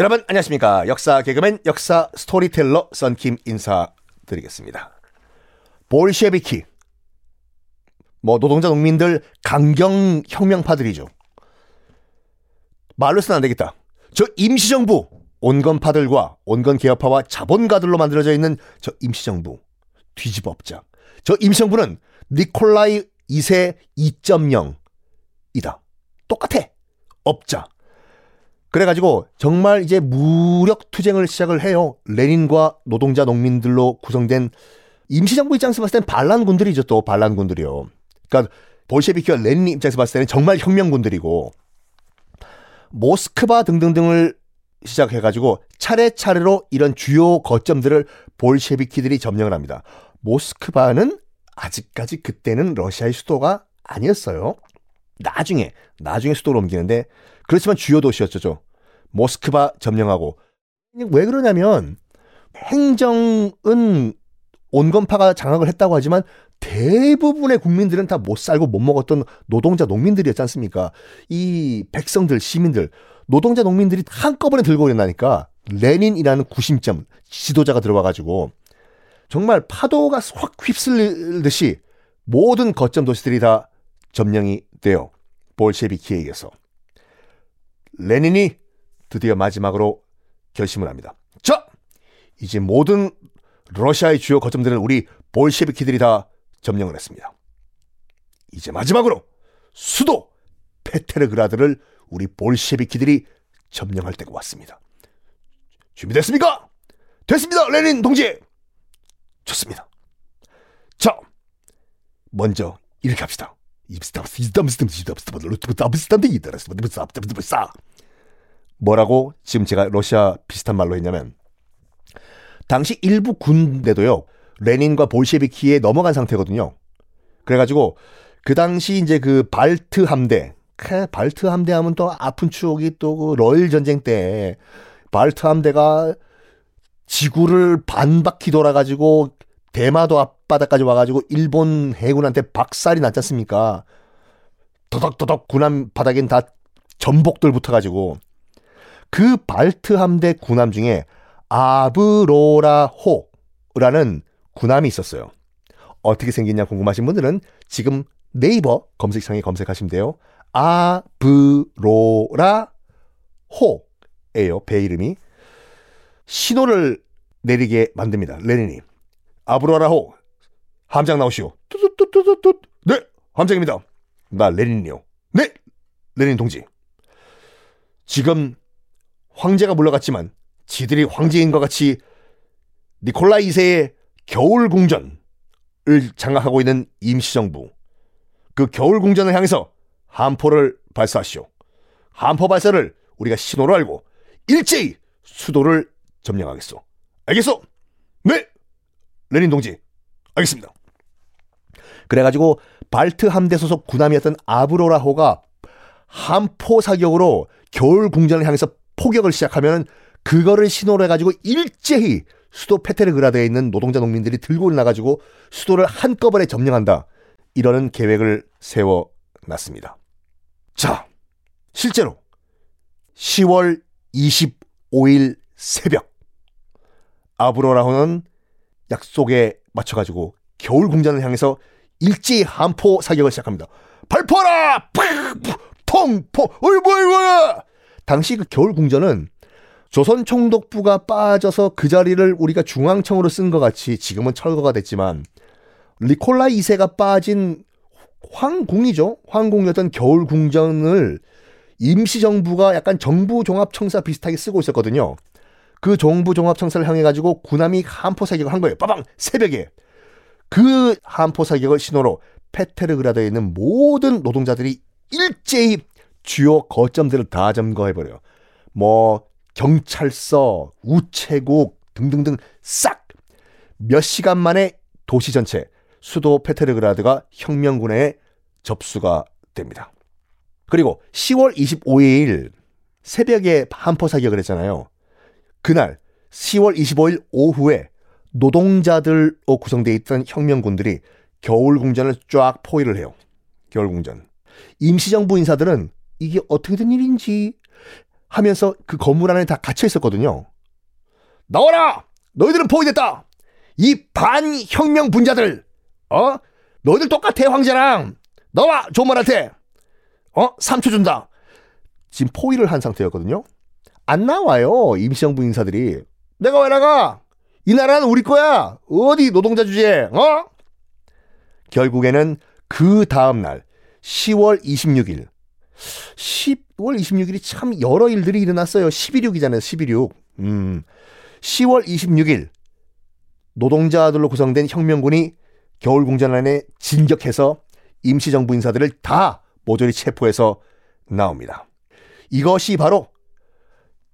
여러분 안녕하십니까. 역사 개그맨 역사 스토리텔러 썬킴 인사드리겠습니다. 볼셰비키. 뭐 노동자 농민들 강경 혁명파들이죠. 말로 쓰면 안 되겠다. 저 임시정부 온건파들과 온건 개혁파와 자본가들로 만들어져 있는 저 임시정부 뒤집어 엎자. 저 임시정부는 니콜라이 2세 2.0이다. 똑같아. 업자 그래가지고 정말 이제 무력 투쟁을 시작을 해요. 레닌과 노동자 농민들로 구성된 임시정부 입장에서 봤을 땐 반란군들이죠. 또 반란군들이요. 그러니까 볼셰비키와 레닌 입장에서 봤을 때는 정말 혁명군들이고 모스크바 등등등을 시작해가지고 차례차례로 이런 주요 거점들을 볼셰비키들이 점령을 합니다. 모스크바는 아직까지 그때는 러시아의 수도가 아니었어요. 나중에 나중에 수도로 옮기는데 그렇지만 주요 도시였죠. 모스크바 점령하고 왜 그러냐면 행정은 온건파가 장악을 했다고 하지만 대부분의 국민들은 다 못 살고 못 먹었던 노동자 농민들이었지 않습니까? 이 백성들 시민들 노동자 농민들이 한꺼번에 들고 일어나니까 레닌이라는 구심점 지도자가 들어와 가지고 정말 파도가 확 휩쓸듯이 모든 거점 도시들이 다 점령이 돼요. 볼셰비키에 의해서. 레닌이 드디어 마지막으로 결심을 합니다. 자, 이제 모든 러시아의 주요 거점들을 우리 볼셰비키들이 다 점령을 했습니다. 이제 마지막으로 수도 페테르그라드를 우리 볼셰비키들이 점령할 때가 왔습니다. 준비됐습니까? 됐습니다, 레닌 동지! 좋습니다. 자, 먼저 이렇게 합시다. 뭐라고 지금 제가 러시아 비슷한 말로 했냐면 당시 일부 군대도요 레닌과 볼셰비키에 넘어간 상태거든요. 그래가지고 그 당시 이제 그 발트 함대, 발트 함대 하면 또 아픈 추억이 또 그 러일 전쟁 때 발트 함대가 지구를 반바퀴 돌아가지고 대마도 앞바다까지 와가지고 일본 해군한테 박살이 났지 않습니까? 도덕도덕 군함 바닥엔 다 전복들 붙어가지고 그 발트 함대 군함 중에 아브로라호라는 군함이 있었어요. 어떻게 생겼냐 궁금하신 분들은 지금 네이버 검색창에 검색하시면 돼요. 아브로라호예요. 배 이름이. 신호를 내리게 만듭니다. 레닌이. 아브로라호 함장 나오시오. 뚜뚜뚜뚜뚜. 네, 함장입니다. 나 레닌이요. 네, 레닌 동지. 지금 황제가 물러갔지만 지들이 황제인 것 같이 니콜라 2세의 겨울 궁전을 장악하고 있는 임시정부. 그 겨울 궁전을 향해서 함포를 발사하시오. 함포 발사를 우리가 신호로 알고 일제히 수도를 점령하겠소. 알겠소? 네! 레닌 동지. 알겠습니다. 그래가지고 발트 함대 소속 군함이었던 아브로라호가 함포 사격으로 겨울 궁전을 향해서 포격을 시작하면 그거를 신호로 해가지고 일제히 수도 페테르그라드에 있는 노동자 농민들이 들고 올라가지고 수도를 한꺼번에 점령한다. 이러는 계획을 세워놨습니다. 자, 실제로 10월 25일 새벽 아브로라호는 약속에 맞춰가지고 겨울 궁전을 향해서 일제히 함포 사격을 시작합니다. 발포라! 퐁! 퐁! 어이 뭐야 뭐야! 당시 그 겨울 궁전은 조선 총독부가 빠져서 그 자리를 우리가 중앙청으로 쓴 것 같이 지금은 철거가 됐지만 리콜라 2세가 빠진 황궁이죠. 황궁이었던 겨울 궁전을 임시정부가 약간 정부 종합청사 비슷하게 쓰고 있었거든요. 그 정부 종합청사를 향해 가지고 군함이 함포 사격을 한 거예요. 빠방 새벽에 그 함포 사격을 신호로 페테르그라드에 있는 모든 노동자들이 일제히 주요 거점들을 다 점거해 버려요. 뭐 경찰서, 우체국 등등등 싹 몇 시간 만에 도시 전체 수도 페테르그라드가 혁명군에 접수가 됩니다. 그리고 10월 25일 새벽에 한포 사격을 했잖아요. 그날 10월 25일 오후에 노동자들로 구성되어 있던 혁명군들이 겨울궁전을 쫙 포위를 해요. 겨울궁전. 임시정부 인사들은 이게 어떻게 된 일인지 하면서 그 건물 안에 다 갇혀 있었거든요. 나와라! 너희들은 포위됐다! 이 반혁명 분자들! 어? 너희들 똑같아, 황제랑! 나와! 조만한테! 어? 3초 준다! 지금 포위를 한 상태였거든요. 안 나와요, 임시정부 인사들이. 내가 왜 나가? 이 나라는 우리 거야! 어디 노동자 주제, 어? 결국에는 그 다음날, 10월 26일, 10월 26일이 참 여러 일들이 일어났어요. 11.6이잖아요. 11.6. 음. 10월 26일 노동자들로 구성된 혁명군이 겨울공전 안에 진격해서 임시정부 인사들을 다 모조리 체포해서 나옵니다. 이것이 바로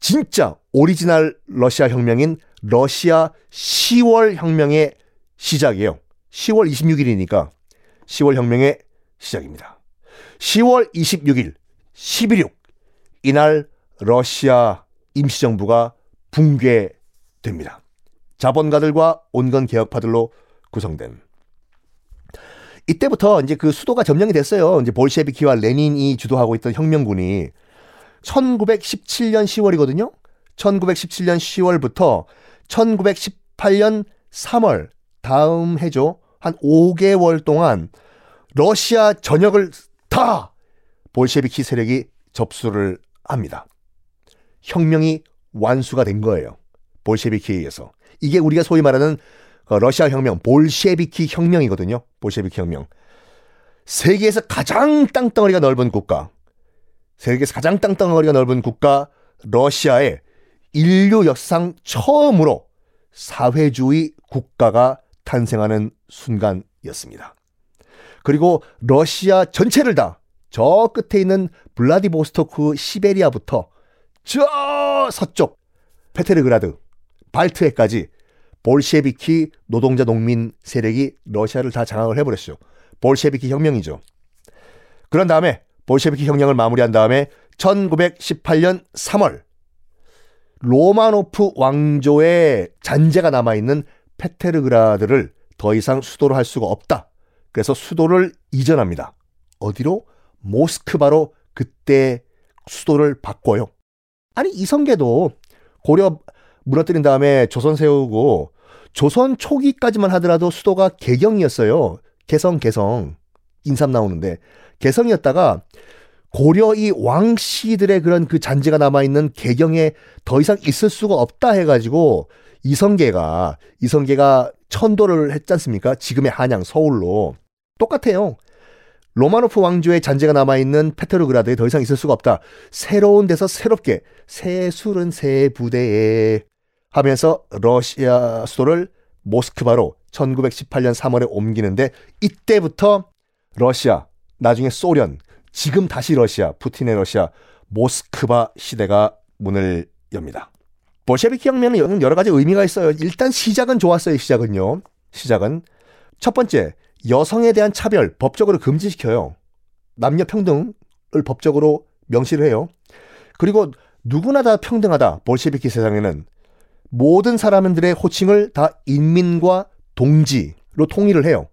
진짜 오리지널 러시아 혁명인 러시아 10월 혁명의 시작이에요. 10월 26일이니까 10월 혁명의 시작입니다. 10월 26일 11.6 이날 러시아 임시정부가 붕괴됩니다. 자본가들과 온건 개혁파들로 구성된 이때부터 이제 그 수도가 점령이 됐어요. 이제 볼셰비키와 레닌이 주도하고 있던 혁명군이 1917년 10월이거든요. 1917년 10월부터 1918년 3월 다음 해죠. 한 5개월 동안 러시아 전역을 다 볼셰비키 세력이 접수를 합니다. 혁명이 완수가 된 거예요. 볼셰비키에 의해서. 이게 우리가 소위 말하는 그 러시아 혁명, 볼셰비키 혁명이거든요. 볼셰비키 혁명. 세계에서 가장 땅덩어리가 넓은 국가, 세계에서 가장 땅덩어리가 넓은 국가 러시아에 인류 역상 처음으로 사회주의 국가가 탄생하는 순간이었습니다. 그리고 러시아 전체를 다 저 끝에 있는 블라디보스토크 시베리아부터 저 서쪽 페테르그라드 발트해까지 볼셰비키 노동자 농민 세력이 러시아를 다 장악을 해버렸죠. 볼셰비키 혁명이죠. 그런 다음에 볼셰비키 혁명을 마무리한 다음에 1918년 3월 로마노프 왕조의 잔재가 남아있는 페테르그라드를 더 이상 수도로 할 수가 없다. 그래서 수도를 이전합니다. 어디로? 모스크바로 그때 수도를 바꿔요. 아니 이성계도 고려 무너뜨린 다음에 조선 세우고 조선 초기까지만 하더라도 수도가 개경이었어요. 개성 개성 인삼 나오는데 개성이었다가 고려 이 왕씨들의 그런 그 잔재가 남아 있는 개경에 더 이상 있을 수가 없다 해가지고 이성계가 이성계가 천도를 했지 않습니까? 지금의 한양 서울로 똑같아요. 로마노프 왕조의 잔재가 남아있는 페테르그라드에 더 이상 있을 수가 없다. 새로운 데서 새롭게 새 술은 새 부대에 하면서 러시아 수도를 모스크바로 1918년 3월에 옮기는데 이때부터 러시아, 나중에 소련, 지금 다시 러시아, 푸틴의 러시아, 모스크바 시대가 문을 엽니다. 볼셰비키 혁명은 여러 가지 의미가 있어요. 일단 시작은 좋았어요. 시작은요. 시작은 첫 번째 여성에 대한 차별 법적으로 금지시켜요. 남녀 평등을 법적으로 명시를 해요. 그리고 누구나 다 평등하다. 볼셰비키 세상에는 모든 사람들의 호칭을 다 인민과 동지로 통일을 해요.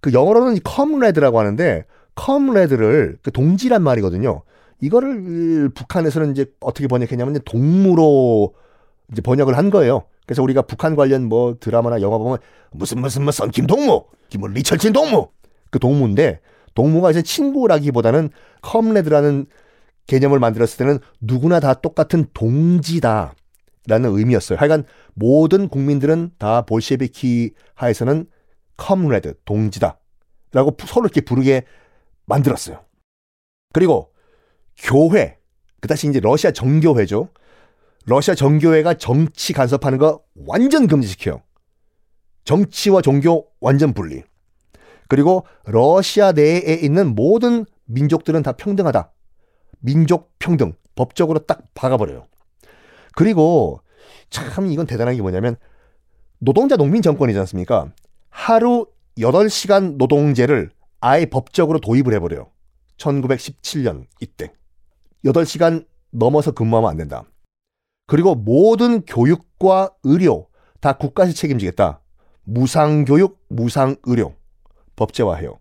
그 영어로는 컴레드라고 하는데 컴레드를 그 동지란 말이거든요. 이거를 북한에서는 이제 어떻게 번역했냐면 동무로 이제 번역을 한 거예요. 그래서 우리가 북한 관련 뭐 드라마나 영화 보면 무슨 무슨 뭐 썬킴 동무, 뭐 리철진 동무 그 동무인데 동무가 이제 친구라기보다는 comrade라는 개념을 만들었을 때는 누구나 다 똑같은 동지다. 라는 의미였어요. 하여간 모든 국민들은 다 볼셰비키 하에서는 comrade, 동지다. 라고 서로 이렇게 부르게 만들었어요. 그리고 교회, 그 다시 이제 러시아 정교회죠. 러시아 정교회가 정치 간섭하는 거 완전 금지시켜요. 정치와 종교 완전 분리. 그리고 러시아 내에 있는 모든 민족들은 다 평등하다. 민족 평등. 법적으로 딱 박아버려요. 그리고 참 이건 대단한 게 뭐냐면 노동자 농민 정권이지 않습니까? 하루 8시간 노동제를 아예 법적으로 도입을 해버려요. 1917년 이때. 8시간 넘어서 근무하면 안 된다. 그리고 모든 교육과 의료 다 국가에서 책임지겠다. 무상교육, 무상의료 법제화해요.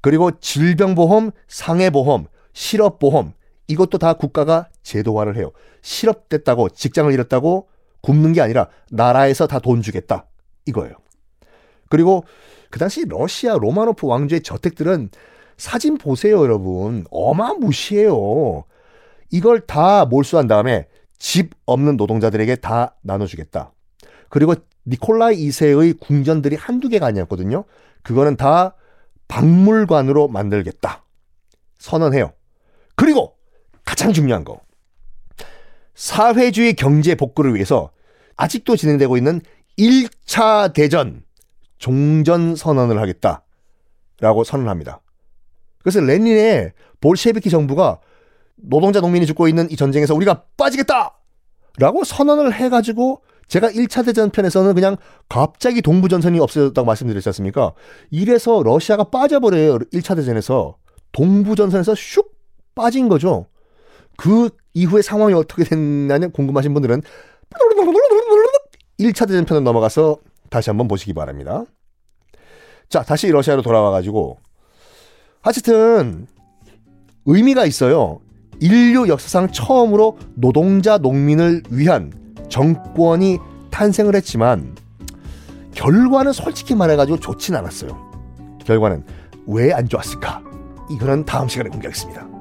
그리고 질병보험, 상해보험, 실업보험 이것도 다 국가가 제도화를 해요. 실업됐다고 직장을 잃었다고 굶는 게 아니라 나라에서 다 돈 주겠다. 이거예요. 그리고 그 당시 러시아 로마노프 왕조의 저택들은 사진 보세요, 여러분. 어마무시해요. 이걸 다 몰수한 다음에 집 없는 노동자들에게 다 나눠주겠다. 그리고 니콜라이 2세의 궁전들이 한두 개가 아니었거든요. 그거는 다 박물관으로 만들겠다. 선언해요. 그리고 가장 중요한 거. 사회주의 경제 복구를 위해서 아직도 진행되고 있는 1차 대전 종전 선언을 하겠다라고 선언합니다. 그래서 레닌의 볼셰비키 정부가 노동자 농민이 죽고 있는 이 전쟁에서 우리가 빠지겠다 라고 선언을 해가지고 제가 1차 대전 편에서는 그냥 갑자기 동부전선이 없어졌다고 말씀드렸지 않습니까? 이래서 러시아가 빠져버려요. 1차 대전에서. 동부전선에서 슉 빠진 거죠. 그 이후의 상황이 어떻게 됐냐는 궁금하신 분들은 1차 대전 편을 넘어가서 다시 한번 보시기 바랍니다. 자, 다시 러시아로 돌아와가지고. 하여튼, 의미가 있어요. 인류 역사상 처음으로 노동자 농민을 위한 정권이 탄생을 했지만 결과는 솔직히 말해가지고 좋진 않았어요. 결과는 왜 안 좋았을까? 이거는 다음 시간에 공개하겠습니다.